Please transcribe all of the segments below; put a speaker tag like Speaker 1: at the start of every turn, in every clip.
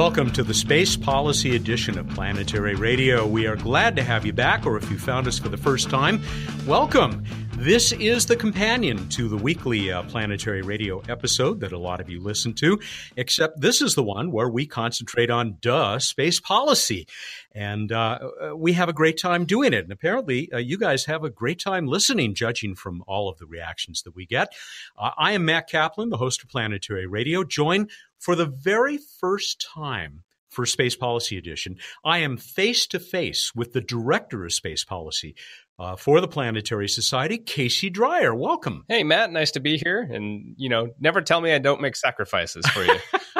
Speaker 1: Welcome to the Space Policy Edition of Planetary Radio. We are glad to have you back, or if you found us for the first time, welcome. This is the companion to the weekly uh, Planetary Radio episode that a lot of you listen to, except this is the one where we concentrate on duh space policy. And uh, uh, we have a great time doing it. And apparently, uh, you guys have a great time listening, judging from all of the reactions that we get. Uh, I am Matt Kaplan, the host of Planetary Radio, joined for the very first time for Space Policy Edition, I am face to face with the director of space policy uh, for the Planetary Society, Casey Dreyer. Welcome.
Speaker 2: Hey, Matt. Nice to be here. And, you know, never tell me I don't make sacrifices for you.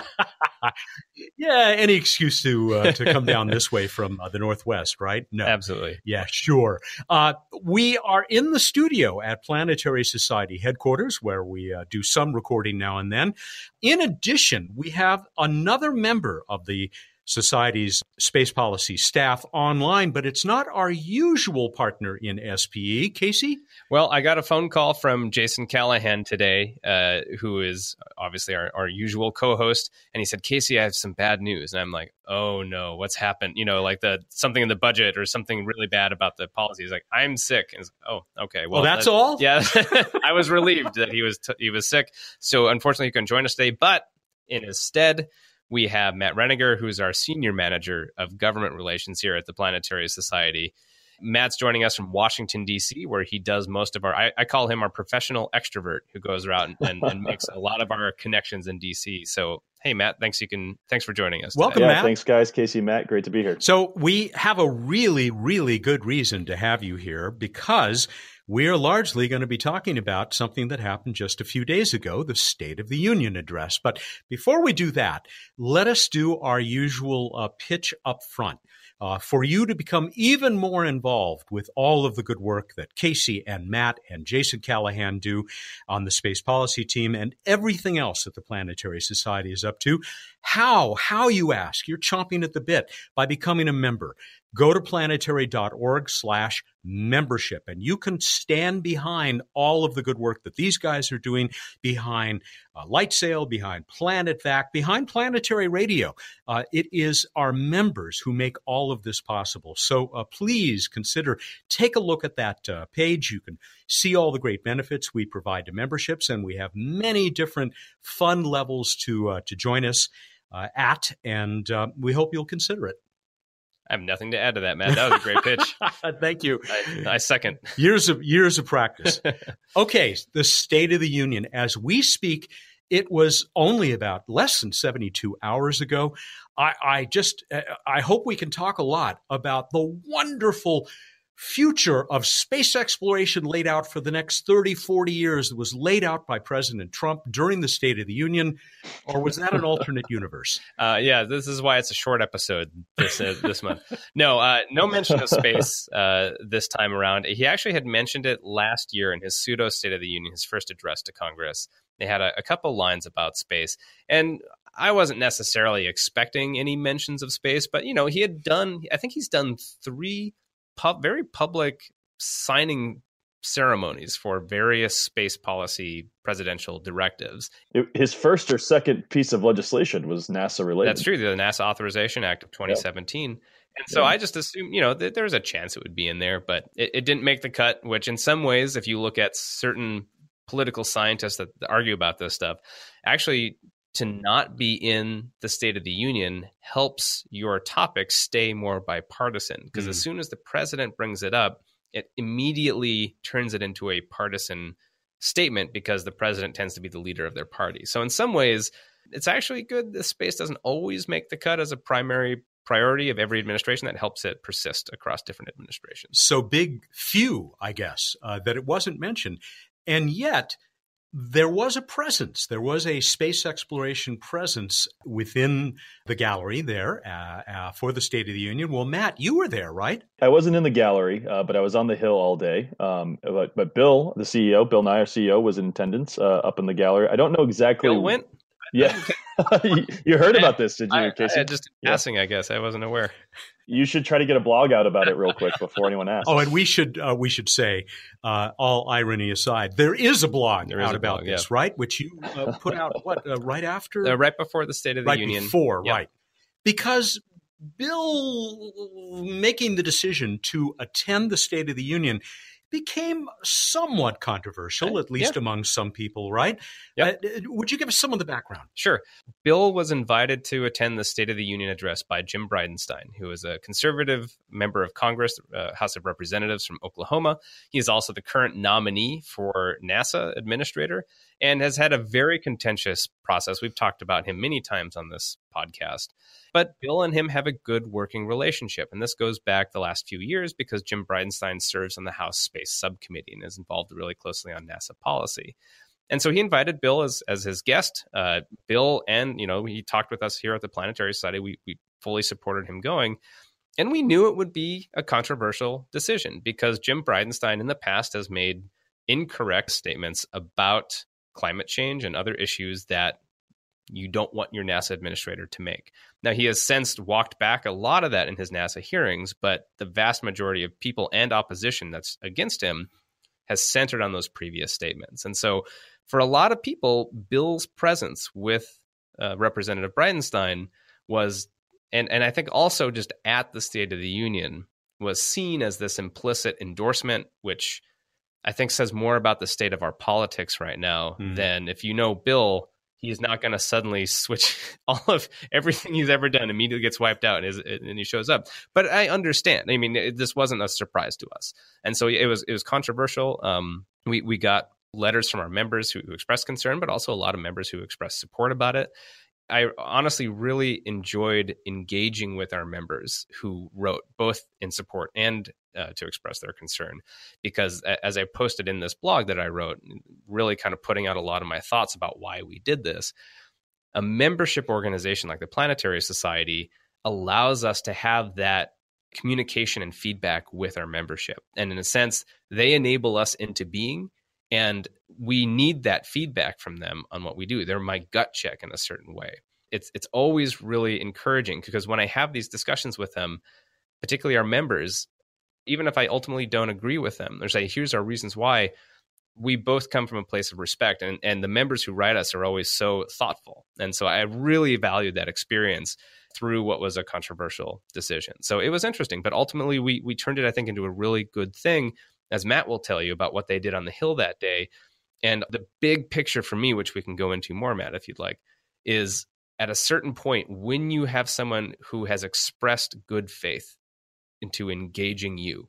Speaker 1: yeah, any excuse to uh, to come down this way from uh, the northwest, right?
Speaker 2: No, absolutely.
Speaker 1: Yeah, sure. Uh, we are in the studio at Planetary Society headquarters, where we uh, do some recording now and then. In addition, we have another member of the Society's space policy staff online, but it's not our usual partner in SPE. Casey?
Speaker 2: Well, I got a phone call from Jason Callahan today, uh, who is obviously our, our usual co host. And he said, Casey, I have some bad news. And I'm like, oh no, what's happened? You know, like the something in the budget or something really bad about the policy. He's like, I'm sick. And like, oh, okay.
Speaker 1: Well, well that's that, all?
Speaker 2: Yeah. I was relieved that he was, t- he was sick. So unfortunately, he couldn't join us today. But in his stead, we have Matt Reniger, who's our senior manager of government relations here at the Planetary Society. Matt's joining us from Washington, D.C., where he does most of our, I, I call him our professional extrovert who goes around and, and, and makes a lot of our connections in D.C. So, hey, Matt, thanks you can, thanks for joining us.
Speaker 1: Welcome,
Speaker 3: yeah,
Speaker 1: Matt.
Speaker 3: Thanks, guys. Casey, Matt, great to be here.
Speaker 1: So, we have a really, really good reason to have you here because we are largely going to be talking about something that happened just a few days ago, the State of the Union address. But before we do that, let us do our usual uh, pitch up front. Uh, for you to become even more involved with all of the good work that Casey and Matt and Jason Callahan do on the space policy team and everything else that the Planetary Society is up to. How? How, you ask? You're chomping at the bit by becoming a member go to planetary.org slash membership and you can stand behind all of the good work that these guys are doing behind uh, LightSail behind PlanetVac behind planetary radio. Uh, it is our members who make all of this possible. So uh, please consider take a look at that uh, page. You can see all the great benefits we provide to memberships and we have many different fun levels to uh, to join us uh, at and we hope you'll consider it
Speaker 2: I have nothing to add to that, Matt. That was a great pitch.
Speaker 1: Thank you.
Speaker 2: I, I, second.
Speaker 1: Years of years of practice. okay, the State of the Union. As we speak, it was only about less than 72 hours ago. I, I just uh, I hope we can talk a lot about the wonderful future of space exploration laid out for the next 30, 40 years that was laid out by President Trump during the State of the Union? Or was that an alternate universe?
Speaker 2: Uh, yeah, this is why it's a short episode this, uh, this month. No, uh, no mention of space uh, this time around. He actually had mentioned it last year in his pseudo State of the Union, his first address to Congress. They had a, a couple lines about space. And I wasn't necessarily expecting any mentions of space, but you know, he had done I think he's done 3 pub, very public signing ceremonies for various space policy presidential directives.
Speaker 3: His first or second piece of legislation was NASA related.
Speaker 2: That's true, the NASA Authorization Act of 2017. Yep. And so yeah. I just assumed, you know, that there was a chance it would be in there, but it, it, didn't make the cut, which in some ways, if you look at certain political scientists that argue about this stuff, actually to not be in the State of the Union helps your topic stay more bipartisan. Because mm. as soon as the president brings it up, it immediately turns it into a partisan statement because the president tends to be the leader of their party. So, in some ways, it's actually good. The space doesn't always make the cut as a primary priority of every administration that helps it persist across different administrations.
Speaker 1: So big few, I guess, uh, that it wasn't mentioned. And yet, there was a presence. There was a space exploration presence within the gallery there uh, uh, for the State of the Union. Well, Matt, you were there, right?
Speaker 3: I wasn't in the gallery, uh, but I was on the Hill all day. Um, but, but, Bill, the CEO, Bill Nye, our CEO, was in attendance uh, up in the gallery. I don't know exactly.
Speaker 2: Bill went.
Speaker 3: Yeah, you heard about this, did you,
Speaker 2: I,
Speaker 3: Casey?
Speaker 2: I, just yeah. passing, I guess. I wasn't aware
Speaker 3: you should try to get a blog out about it real quick before anyone asks.
Speaker 1: Oh, and we should uh, we should say, uh, all irony aside, there is a blog
Speaker 2: there
Speaker 1: out
Speaker 2: a
Speaker 1: about
Speaker 2: blog,
Speaker 1: this,
Speaker 2: yeah.
Speaker 1: right? Which you uh, put out what uh, right after,
Speaker 2: uh, right before the State of the
Speaker 1: right
Speaker 2: Union,
Speaker 1: before,
Speaker 2: yep.
Speaker 1: right? because Bill making the decision to attend the State of the Union became somewhat controversial, at least yeah. among some people, right? Yep. Uh, would you give us some of the background?
Speaker 2: Sure. Bill was invited to attend the State of the Union address by Jim Bridenstine, who is a conservative member of Congress, uh, House of Representatives from Oklahoma. He is also the current nominee for NASA administrator and has had a very contentious process. We've talked about him many times on this podcast. But Bill and him have a good working relationship. And this goes back the last few years because Jim Bridenstine serves on the House Space Subcommittee and is involved really closely on NASA policy. And so he invited Bill as, as his guest. Uh, Bill and, you know, he talked with us here at the Planetary Society. We, we fully supported him going. And we knew it would be a controversial decision because Jim Bridenstine in the past has made incorrect statements about climate change and other issues that you don't want your NASA administrator to make. Now, he has since walked back a lot of that in his NASA hearings, but the vast majority of people and opposition that's against him has centered on those previous statements. And so, for a lot of people, Bill's presence with uh, Representative Bridenstine was, and, and I think also just at the State of the Union, was seen as this implicit endorsement, which I think says more about the state of our politics right now mm. than if you know Bill he is not going to suddenly switch all of everything he's ever done immediately gets wiped out and, and he shows up. But I understand. I mean, it, this wasn't a surprise to us, and so it was it was controversial. Um, we we got letters from our members who, who expressed concern, but also a lot of members who expressed support about it. I honestly really enjoyed engaging with our members who wrote both in support and uh, to express their concern because as I posted in this blog that I wrote, really kind of putting out a lot of my thoughts about why we did this. A membership organization like the Planetary Society allows us to have that communication and feedback with our membership. And in a sense, they enable us into being and we need that feedback from them on what we do. They're my gut check in a certain way. It's it's always really encouraging because when I have these discussions with them, particularly our members, even if I ultimately don't agree with them, or say, here's our reasons why, we both come from a place of respect. And, and the members who write us are always so thoughtful. And so I really valued that experience through what was a controversial decision. So it was interesting, but ultimately we we turned it, I think, into a really good thing, as Matt will tell you about what they did on the Hill that day. And the big picture for me, which we can go into more, Matt, if you'd like, is at a certain point when you have someone who has expressed good faith into engaging you.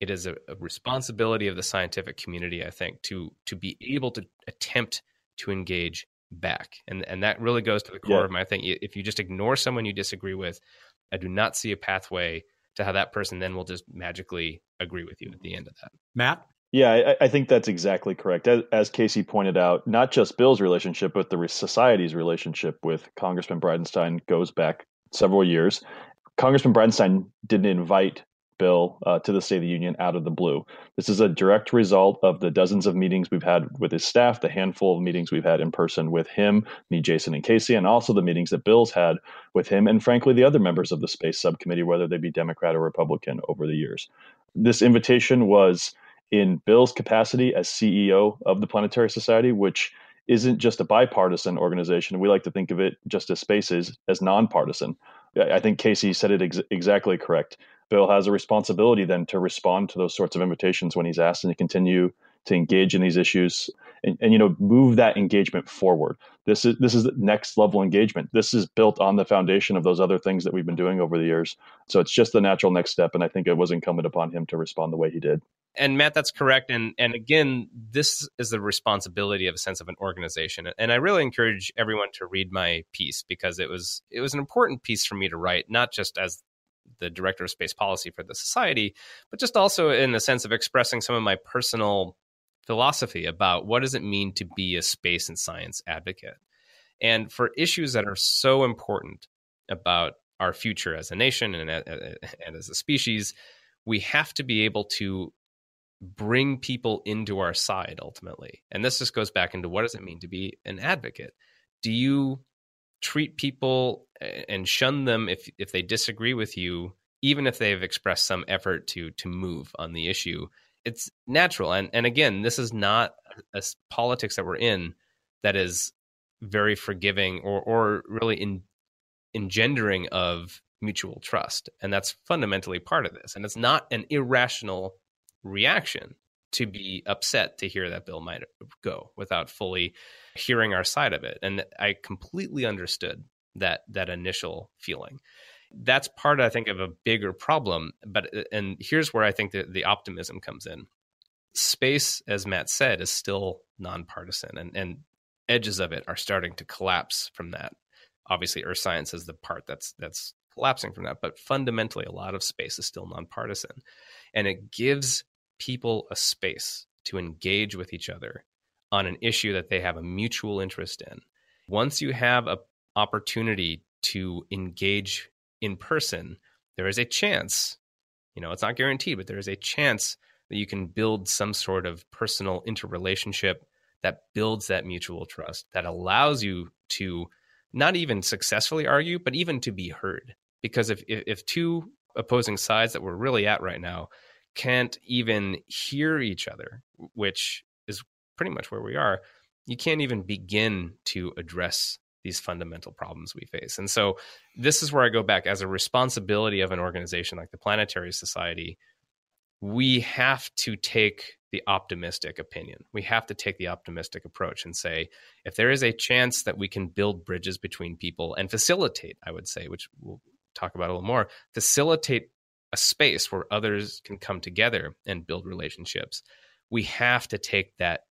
Speaker 2: It is a, a responsibility of the scientific community, I think, to to be able to attempt to engage back, and and that really goes to the core yeah. of my thing. If you just ignore someone you disagree with, I do not see a pathway to how that person then will just magically agree with you at the end of that.
Speaker 1: Matt.
Speaker 3: Yeah, I, I, think that's exactly correct. As, as, Casey pointed out, not just Bill's relationship, but the society's relationship with Congressman Bridenstine goes back several years. Congressman Bridenstine didn't invite Bill uh, to the State of the Union out of the blue. This is a direct result of the dozens of meetings we've had with his staff, the handful of meetings we've had in person with him, me, Jason, and Casey, and also the meetings that Bill's had with him, and frankly, the other members of the Space Subcommittee, whether they be Democrat or Republican, over the years. This invitation was in Bill's capacity as CEO of the Planetary Society, which isn't just a bipartisan organization. We like to think of it just as spaces as nonpartisan. I think Casey said it ex- exactly correct. Bill has a responsibility then to respond to those sorts of invitations when he's asked and to continue to engage in these issues and, and you know move that engagement forward. This is this is next level engagement. This is built on the foundation of those other things that we've been doing over the years. So it's just the natural next step, and I think it was incumbent upon him to respond the way he did
Speaker 2: and Matt, that's correct. And and again, this is the responsibility of a sense of an organization. And I really encourage everyone to read my piece because it was it was an important piece for me to write, not just as the director of space policy for the society, but just also in the sense of expressing some of my personal philosophy about what does it mean to be a space and science advocate. And for issues that are so important about our future as a nation and, uh, uh, and as a species, we have to be able to bring people into our side ultimately. And this just goes back into what does it mean to be an advocate? Do you treat people and shun them if if they disagree with you, even if they have expressed some effort to to move on the issue? It's natural. And and again, this is not a politics that we're in that is very forgiving or or really in engendering of mutual trust. And that's fundamentally part of this. And it's not an irrational reaction to be upset to hear that bill might go without fully hearing our side of it. And I completely understood that that initial feeling. That's part, I think, of a bigger problem. But and here's where I think that the optimism comes in. Space, as Matt said, is still nonpartisan, and and edges of it are starting to collapse from that. Obviously, Earth science is the part that's that's collapsing from that, but fundamentally, a lot of space is still nonpartisan, and it gives people a space to engage with each other on an issue that they have a mutual interest in. Once you have an opportunity to engage in person, there is a chance, you know, it's not guaranteed, but there is a chance that you can build some sort of personal interrelationship that builds that mutual trust, that allows you to not even successfully argue, but even to be heard. Because if, if, two opposing sides that we're really at right now can't even hear each other, which is pretty much where we are, you can't even begin to address these fundamental problems we face. And so this is where I go back as a responsibility of an organization like the Planetary Society. We have to take the optimistic opinion. We have to take the optimistic approach and say, if there is a chance that we can build bridges between people and facilitate, I would say, which we'll talk about a little more, facilitate a space where others can come together and build relationships. We have to take that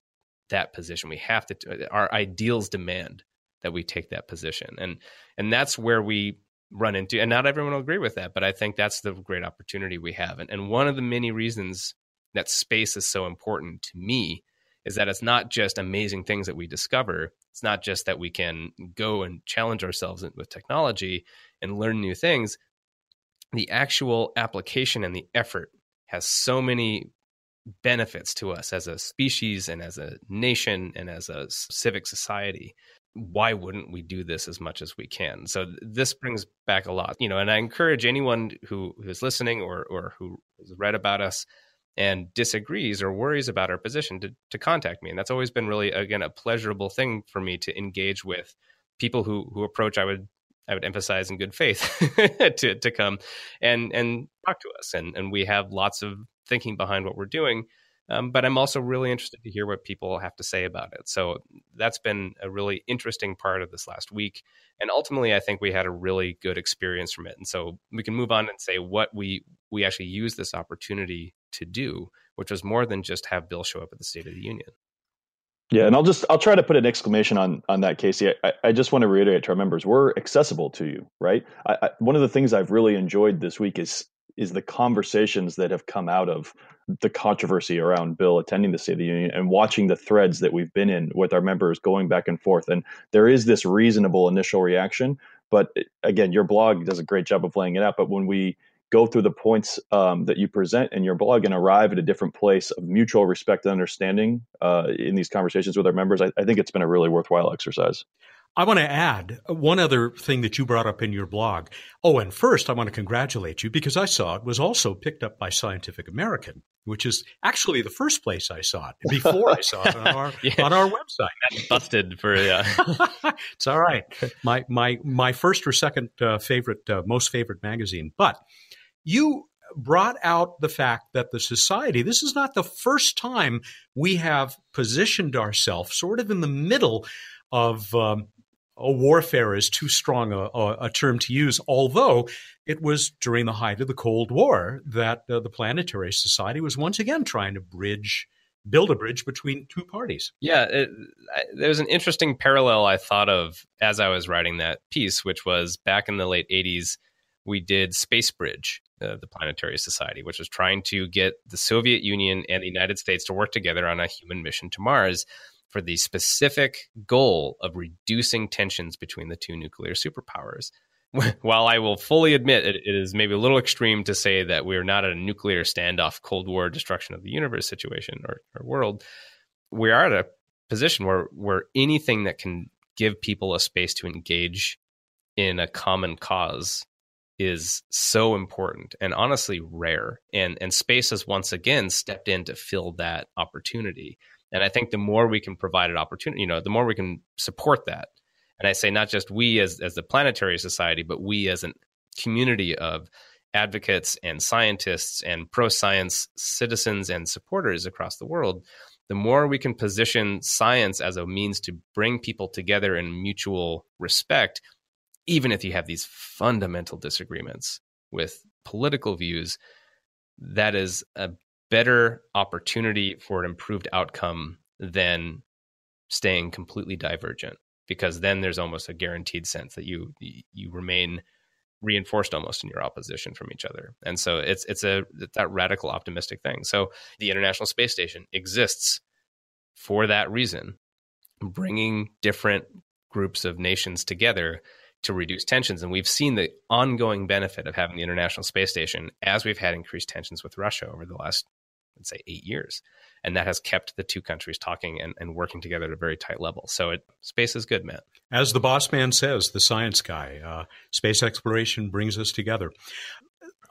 Speaker 2: that position. We have to our ideals demand that we take that position. And and that's where we run into and not everyone will agree with that but i think that's the great opportunity we have. And, and one of the many reasons that space is so important to me is that it's not just amazing things that we discover. It's not just that we can go and challenge ourselves with technology and learn new things the actual application and the effort has so many benefits to us as a species and as a nation and as a civic society. Why wouldn't we do this as much as we can? So this brings back a lot you know and i encourage anyone who who's listening or or who has read about us and disagrees or worries about our position to, to contact me. And that's always been really again a pleasurable thing for me to engage with people who who approach i would I would emphasize in good faith to to come and and talk to us. And and we have lots of thinking behind what we're doing. Um, but I'm also really interested to hear what people have to say about it. So that's been a really interesting part of this last week. And ultimately, I think we had a really good experience from it. And so we can move on and say what we we actually use this opportunity to do, which was more than just have Bill show up at the State of the Union.
Speaker 3: Yeah, and I'll just I'll try to put an exclamation on on that, Casey. I, I just want to reiterate to our members, we're accessible to you, right? I, I, one of the things I've really enjoyed this week is is the conversations that have come out of the controversy around Bill attending the State of the Union and watching the threads that we've been in with our members going back and forth. And there is this reasonable initial reaction, but eh, again, your blog does a great job of laying it out. But when we go through the points um, that you present in your blog and arrive at a different place of mutual respect and understanding uh, in these conversations with our members, I, I think it's been a really worthwhile exercise.
Speaker 1: I want to add one other thing that you brought up in your blog. Oh, and first, I want to congratulate you because I saw it was also picked up by Scientific American, which is actually the first place I saw it before I saw it on our yeah. on our website.
Speaker 2: That's busted for yeah.
Speaker 1: it's all right. My my my first or second uh, favorite, uh, most favorite magazine, but you brought out the fact that the society, this is not the first time we have positioned ourselves sort of in the middle of um, a warfare is too strong a, a, term to use, although it was during the height of the Cold War that uh, the Planetary Society was once again trying to bridge, build a bridge between two parties.
Speaker 2: Yeah, it, I, there's an interesting parallel I thought of as I was writing that piece, which was back in the late 80s, we did Space Bridge, uh, the Planetary Society, which was trying to get the Soviet Union and the United States to work together on a human mission to Mars for the specific goal of reducing tensions between the two nuclear superpowers. While I will fully admit it, it is maybe a little extreme to say that we're not at a nuclear standoff, Cold War destruction of the universe situation or, or world, we are at a position where where anything that can give people a space to engage in a common cause is so important and honestly rare. And and space has once again stepped in to fill that opportunity. And I think the more we can provide an opportunity, you know, the more we can support that. And I say not just we as, as the planetary society, but we as a community of advocates and scientists and pro science citizens and supporters across the world, the more we can position science as a means to bring people together in mutual respect, even if you have these fundamental disagreements with political views, that is a better opportunity for an improved outcome than staying completely divergent because then there's almost a guaranteed sense that you you remain reinforced almost in your opposition from each other. And so it's it's a it's that radical optimistic thing. So the International Space Station exists for that reason, bringing different groups of nations together to reduce tensions. And we've seen the ongoing benefit of having the International Space Station as we've had increased tensions with Russia over the last, let's say, eight years. And that has kept the two countries talking and, and working together at a very tight level. So it, space is good, Matt.
Speaker 1: As the boss man says, the science guy, uh, space exploration brings us together.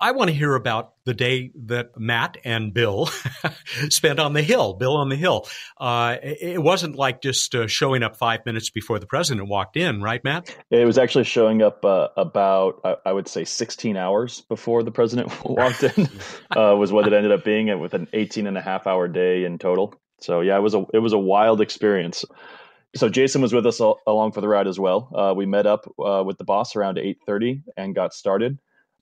Speaker 1: I want to hear about the day that Matt and Bill spent on the Hill. Bill on the Hill. Uh, it wasn't like just uh, showing up five minutes before the president walked in, right, Matt?
Speaker 3: It was actually showing up uh, about, I would say, 16 hours before the president walked in, uh, was what it ended up being, with an 18 and a half hour day in total. So yeah, it was a it was a wild experience. So Jason was with us all, along for the ride as well. Uh, we met up uh, with the boss around 8:30 and got started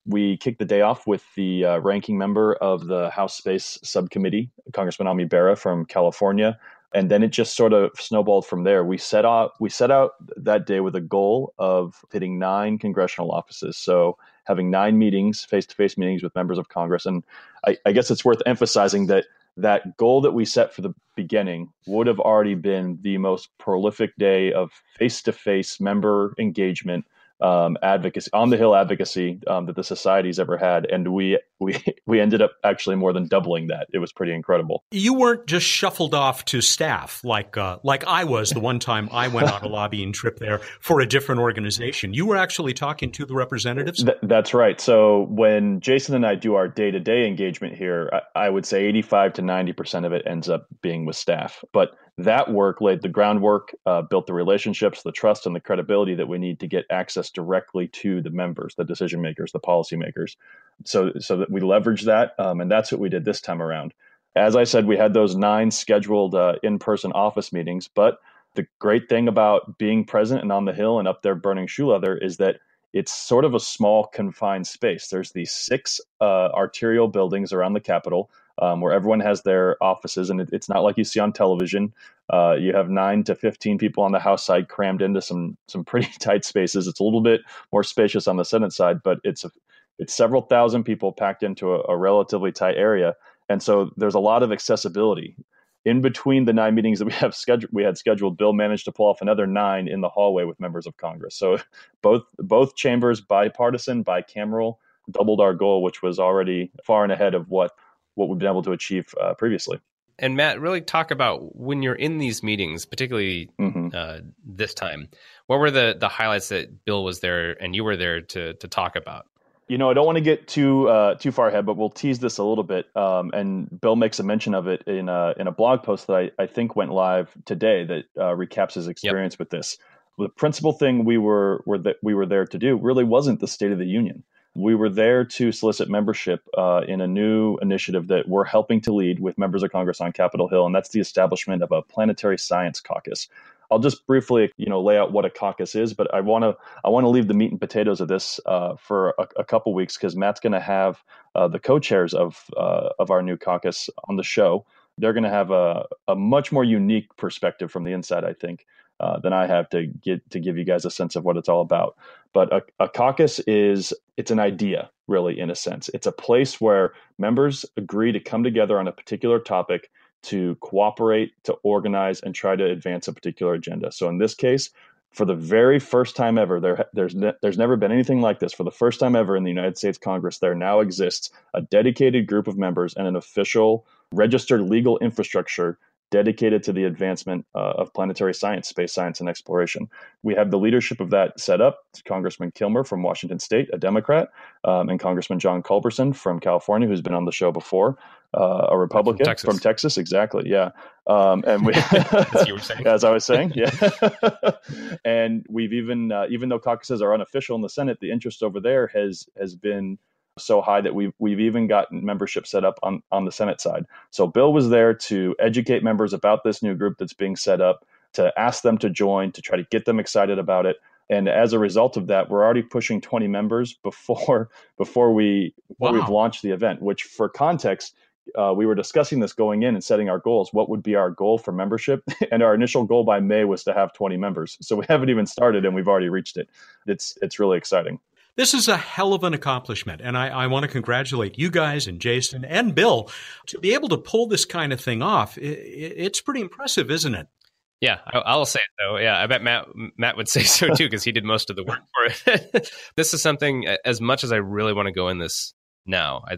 Speaker 3: we kicked the day off with the uh, ranking member of the House Space Subcommittee, Congressman Ami Bera from California, and then it just sort of snowballed from there. We set out we set out that day with a goal of hitting nine congressional offices, so having nine meetings, face to face meetings with members of Congress, and I, I guess it's worth emphasizing that that goal that we set for the beginning would have already been the most prolific day of face to face member engagement um, advocacy on the hill advocacy um, that the society's ever had, and we we we ended up actually more than doubling that. It was pretty incredible.
Speaker 1: You weren't just shuffled off to staff like uh, like I was the one time I went on a lobbying trip there for a different organization. You were actually talking to the representatives.
Speaker 3: Th- that's right. So when Jason and I do our day to day engagement here, I, I would say eighty five to ninety percent of it ends up being with staff, but that work laid the groundwork, uh, built the relationships, the trust, and the credibility that we need to get access directly to the members, the decision makers, the policymakers. So, so that we leverage that, um, and that's what we did this time around. As I said, we had those nine scheduled uh, in-person office meetings, but the great thing about being present and on the hill and up there burning shoe leather is that it's sort of a small confined space. There's these six uh, arterial buildings around the Capitol um, where everyone has their offices, and it, it's not like you see on television. Uh, you have nine to fifteen people on the House side crammed into some some pretty tight spaces. It's a little bit more spacious on the Senate side, but it's a, it's several thousand people packed into a, a relatively tight area, and so there's a lot of accessibility. In between the nine meetings that we have scheduled, we had scheduled. Bill managed to pull off another nine in the hallway with members of Congress. So both both chambers, bipartisan, bicameral, doubled our goal, which was already far and ahead of what what we've been able to achieve uh, previously.
Speaker 2: And Matt, really talk about when you're in these meetings, particularly mm-hmm. uh, this time. What were the the highlights that Bill was there and you were there to to talk about?
Speaker 3: You know, I don't want to get too uh, too far ahead, but we'll tease this a little bit. Um, and Bill makes a mention of it in a in a blog post that I, I think went live today that uh, recaps his experience yep. with this. The principal thing we were were that we were there to do really wasn't the State of the Union we were there to solicit membership uh, in a new initiative that we're helping to lead with members of Congress on Capitol Hill, and that's the establishment of a planetary science caucus. I'll just briefly, you know, lay out what a caucus is, but I want to I want to leave the meat and potatoes of this uh, for a, a, couple weeks because Matt's going to have uh, the co-chairs of uh, of our new caucus on the show. They're going to have a, a much more unique perspective from the inside, I think, uh, than I have to get to give you guys a sense of what it's all about. But a, a caucus is it's an idea, really, in a sense. It's a place where members agree to come together on a particular topic to cooperate, to organize, and try to advance a particular agenda. So in this case, for the very first time ever, there there's ne- there's never been anything like this. For the first time ever in the United States Congress, there now exists a dedicated group of members and an official registered legal infrastructure dedicated to the advancement uh, of planetary science, space science, and exploration. We have the leadership of that set up Congressman Kilmer from Washington State, a Democrat, um, and Congressman John Culberson from California, who's been on the show before, uh, a Republican from Texas. from Texas. Exactly, yeah. Um, and we, as I was saying, yeah. and we've even, uh, even though caucuses are unofficial in the Senate, the interest over there has has been so high that we've we've even gotten membership set up on on the Senate side. So Bill was there to educate members about this new group that's being set up, to ask them to join, to try to get them excited about it. And as a result of that, we're already pushing 20 members before before we before wow. we've launched the event. Which, for context, uh, we were discussing this going in and setting our goals. What would be our goal for membership? and our initial goal by May was to have 20 members. So we haven't even started, and we've already reached it. It's it's really exciting.
Speaker 1: This is a hell of an accomplishment, and I, I, want to congratulate you guys and Jason and Bill to be able to pull this kind of thing off. It, it, it's pretty impressive, isn't it?
Speaker 2: Yeah, I, will say it though. Yeah, I bet Matt Matt would say so too because he did most of the work for it. this is something as much as I really want to go in this now. I,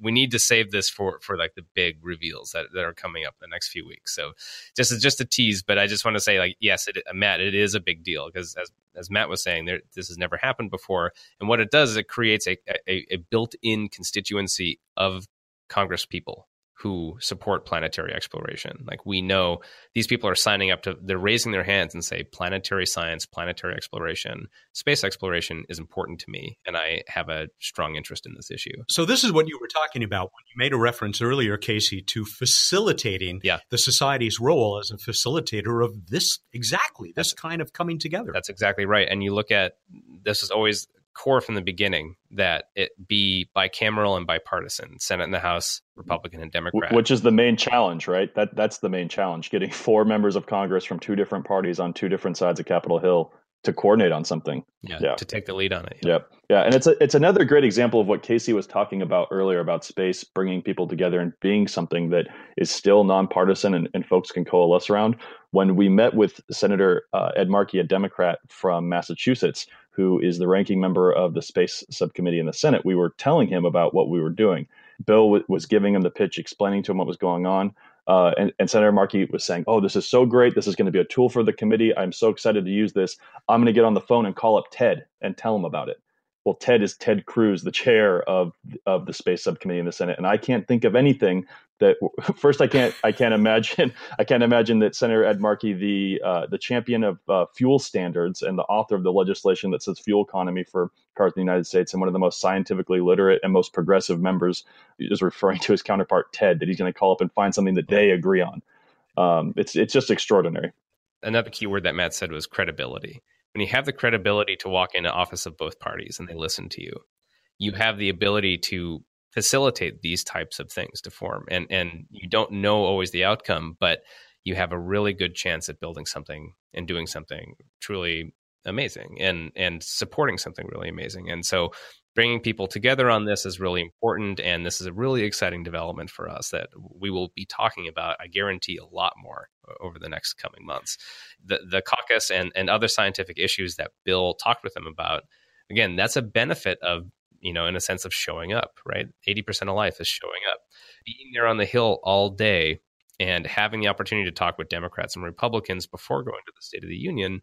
Speaker 2: we need to save this for for like the big reveals that, that are coming up the next few weeks. So just just a tease, but I just want to say like yes, it, uh, Matt, it is a big deal because as as Matt was saying, there, this has never happened before, and what it does is it creates a, a, a built-in constituency of Congress people who support planetary exploration. Like we know these people are signing up to, they're raising their hands and say, planetary science, planetary exploration, space exploration is important to me. And I have a strong interest in this issue.
Speaker 1: So, this is what you were talking about when you made a reference earlier, Casey, to facilitating yeah. the society's role as a facilitator of this exactly, this kind of coming together.
Speaker 2: That's exactly right. And you look at this is always core from the beginning that it be bicameral and bipartisan, Senate and the House, Republican and Democrat.
Speaker 3: Which is the main challenge, right? That that's the main challenge: getting four members of Congress from two different parties on two different sides of Capitol Hill to coordinate on something.
Speaker 2: Yeah, yeah. to take the lead on it.
Speaker 3: Yeah. Yep. Yeah, and it's a, it's another great example of what Casey was talking about earlier about space bringing people together and being something that is still nonpartisan and, and folks can coalesce around. When we met with Senator uh, Ed Markey, a Democrat from Massachusetts, who is the ranking member of the space subcommittee in the Senate, we were telling him about what we were doing. Bill w- was giving him the pitch, explaining to him what was going on. Uh, and, and, Senator Markey was saying, "Oh, this is so great! This is going to be a tool for the committee. I'm so excited to use this. I'm going to get on the phone and call up Ted and tell him about it." Well, Ted is Ted Cruz, the chair of of the space subcommittee in the Senate, and I can't think of anything that first I can't I can't imagine I can't imagine that Senator Ed Markey, the uh, the champion of uh, fuel standards and the author of the legislation that says fuel economy for cars in the United States, and one of the most scientifically literate and most progressive members, is referring to his counterpart Ted that he's going to call up and find something that they agree on. Um, it's it's just extraordinary.
Speaker 2: Another key word that Matt said was credibility. When you have the credibility to walk into office of both parties and they listen to you, you have the ability to facilitate these types of things to form. And and you don't know always the outcome but you have a really good chance at building something and doing something truly amazing and and supporting something really amazing. And so bringing people together on this is really important and this is a really exciting development for us that we will be talking about i guarantee a lot more over the next coming months the the caucus and and other scientific issues that bill talked with them about again that's a benefit of you know, in a sense of showing up, right? 80% of life is showing up. Being there on the Hill all day and having the opportunity to talk with Democrats and Republicans before going to the State of the Union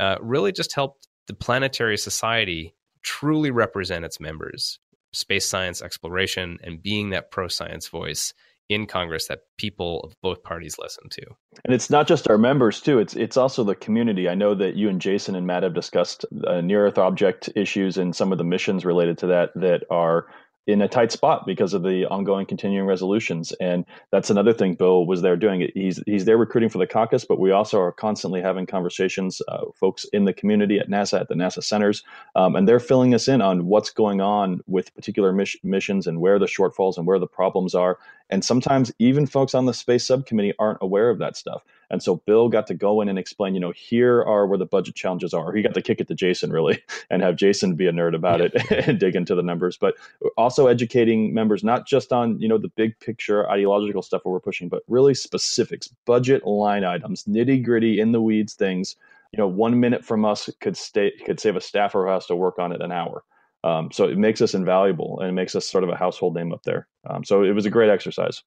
Speaker 2: uh, really just helped the planetary society truly represent its members, space science exploration, and being that pro science voice in Congress that people of both parties listen to.
Speaker 3: And it's not just our members too; it's it's also the community. I know that you and Jason and Matt have discussed uh, near Earth object issues and some of the missions related to that that are in a tight spot because of the ongoing continuing resolutions. And that's another thing Bill was there doing. He's he's there recruiting for the caucus, but we also are constantly having conversations, uh, folks in the community at NASA, at the NASA centers, um, and they're filling us in on what's going on with particular miss- missions and where the shortfalls and where the problems are. And sometimes even folks on the space subcommittee aren't aware of that stuff. And so Bill got to go in and explain, you know, here are where the budget challenges are. He got to kick it to Jason really and have Jason be a nerd about it and dig into the numbers, but also educating members not just on, you know, the big picture ideological stuff where we're pushing, but really specifics, budget line items, nitty gritty in the weeds things. You know, one minute from us could stay could save a staffer who has to work on it an hour. Um, so it makes us invaluable and it makes us sort of a household name up there. Um, so it was a great exercise.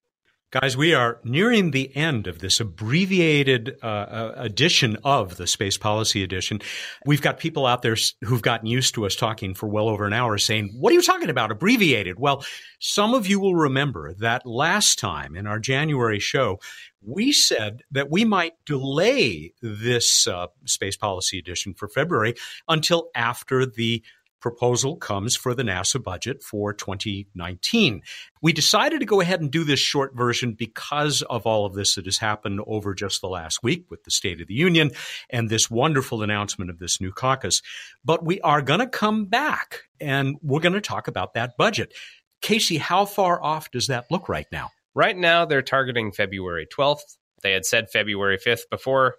Speaker 1: Guys, we are nearing the end of this abbreviated uh, uh, edition of the Space Policy Edition. We've got people out there who've gotten used to us talking for well over an hour saying, What are you talking about? Abbreviated. Well, some of you will remember that last time in our January show, we said that we might delay this uh, Space Policy Edition for February until after the proposal comes for the NASA budget for 2019. We decided to go ahead and do this short version because of all of this that has happened over just the last week with the State of the Union and this wonderful announcement of this new caucus. But we are going to come back and we're going to talk about that budget. Casey, how far off does that look right now?
Speaker 2: Right now, they're targeting February 12th. They had said February 5th before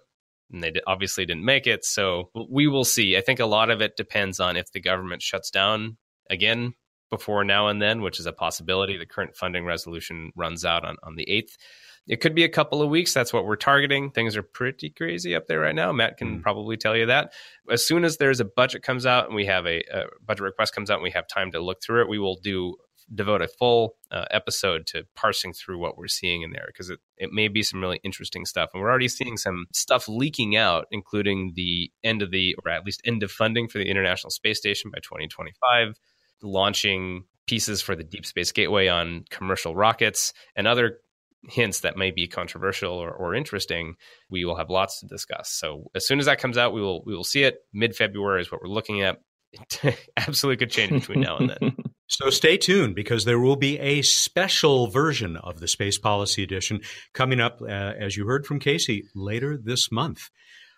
Speaker 2: and they obviously didn't make it. So we will see. I think a lot of it depends on if the government shuts down again before now and then, which is a possibility. The current funding resolution runs out on, on the 8th. It could be a couple of weeks. That's what we're targeting. Things are pretty crazy up there right now. Matt can mm. probably tell you that. As soon as there's a budget comes out and we have a, a budget request comes out and we have time to look through it, we will do devote a full uh, episode to parsing through what we're seeing in there because it, it may be some really interesting stuff. And we're already seeing some stuff leaking out, including the end of the, or at least end of funding for the International Space Station by 2025, launching pieces for the Deep Space Gateway on commercial rockets, and other hints that may be controversial or, or interesting, we will have lots to discuss. So as soon as that comes out, we will we will see it. Mid February is what we're looking at. absolutely could change between now and then.
Speaker 1: So stay tuned because there will be a special version of the Space Policy Edition coming up, uh, as you heard from Casey, later this month.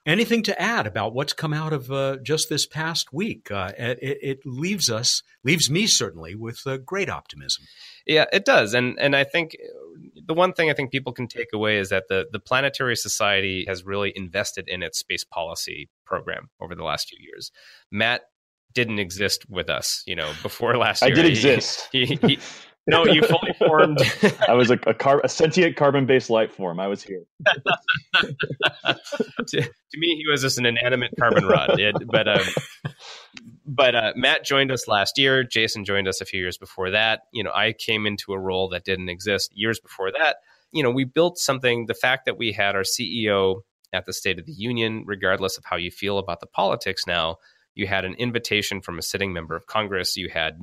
Speaker 1: Anything to add about what's come out of uh, just this past week? Uh, it, it, leaves us, leaves me certainly, with uh, great optimism.
Speaker 2: Yeah, it does, and and I think the one thing I think people can take away is that the the Planetary Society has really invested in its space policy program over the last few years. Matt didn't exist with us, you know, before last year.
Speaker 3: I did exist.
Speaker 2: He, he, he, no, you fully formed.
Speaker 3: I was a, a, car, a sentient carbon-based life form. I was here.
Speaker 2: to, to, me, he was just an inanimate carbon rod. It, but um, but uh, Matt joined us last year. Jason joined us a few years before that. You know, I came into a role that didn't exist years before that. You know, we built something. The fact that we had our CEO at the State of the Union, regardless of how you feel about the politics now you had an invitation from a sitting member of Congress. You had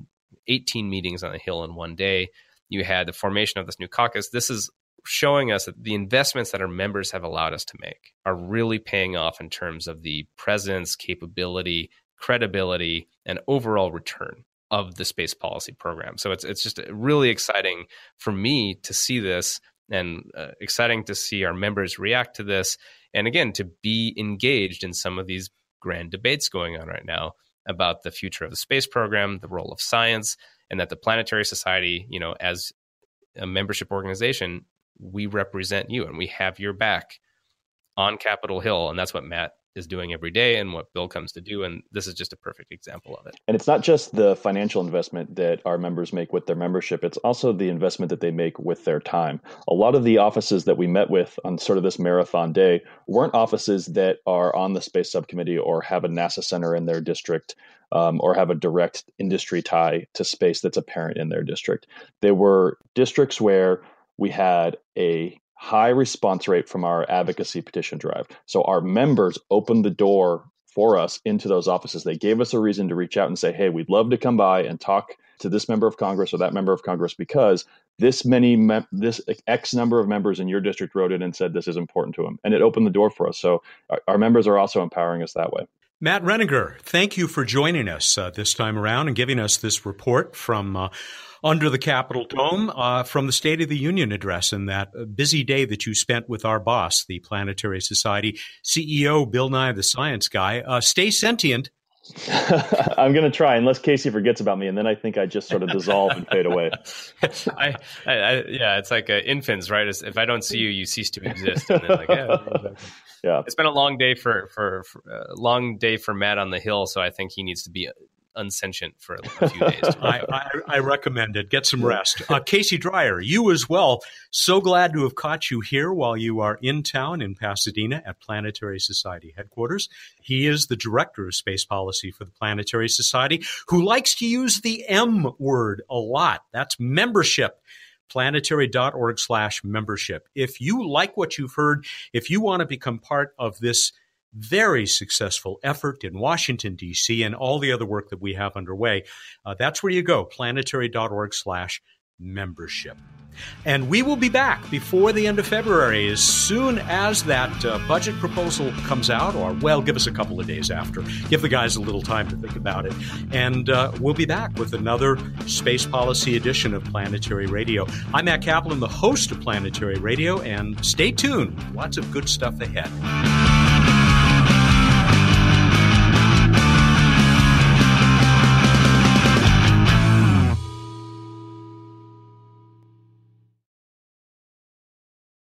Speaker 2: 18 meetings on the Hill in one day. You had the formation of this new caucus. This is showing us that the investments that our members have allowed us to make are really paying off in terms of the presence, capability, credibility, and overall return of the space policy program. So it's it's just really exciting for me to see this and uh, exciting to see our members react to this and again to be engaged in some of these grand debates going on right now about the future of the space program, the role of science, and that the Planetary Society, you know, as a membership organization, we represent you and we have your back on Capitol Hill. And that's what Matt is doing every day and what Bill comes to do. And this is just a perfect example of it.
Speaker 3: And it's not just the financial investment that our members make with their membership, it's also the investment that they make with their time. A lot of the offices that we met with on sort of this marathon day weren't offices that are on the space subcommittee or have a NASA center in their district. Um, or have a direct industry tie to space that's apparent in their district. They were districts where we had a high response rate from our advocacy petition drive. So our members opened the door for us into those offices. They gave us a reason to reach out and say, "Hey, we'd love to come by and talk to this member of Congress or that member of Congress because this many mem- this X number of members in your district wrote in and said this is important to them." And it opened the door for us. So our, our members are also empowering us that way.
Speaker 1: Matt Reniger, thank you for joining us uh, this time around and giving us this report from uh, under the Capitol dome uh, from the State of the Union address and that busy day that you spent with our boss, the Planetary Society CEO, Bill Nye, the science guy. Uh, stay sentient.
Speaker 3: I'm going to try, unless Casey forgets about me, and then I think I just sort of dissolve and fade away.
Speaker 2: I, I, I, yeah, it's like uh, infants, right? It's, if I don't see you, you cease to exist. And like, yeah, yeah, it's been a long day for for, for uh, long day for Matt on the Hill, so I think he needs to be unsentient for a few days.
Speaker 1: I, I, I, recommend it. Get some rest. Uh, Casey Dreyer, you as well. So glad to have caught you here while you are in town in Pasadena at Planetary Society headquarters. He is the director of space policy for the Planetary Society, who likes to use the M word a lot. That's membership. planetary.org slash membership. If you like what you've heard, if you want to become part of this very successful effort in Washington, D.C., and all the other work that we have underway, uh, that's where you go, planetary.org slash membership. And we will be back before the end of February as soon as that uh, budget proposal comes out, or, well, give us a couple of days after. Give the guys a little time to think about it. And uh, we'll be back with another space policy edition of Planetary Radio. I'm Matt Kaplan, the host of Planetary Radio, and stay tuned. Lots of good stuff ahead.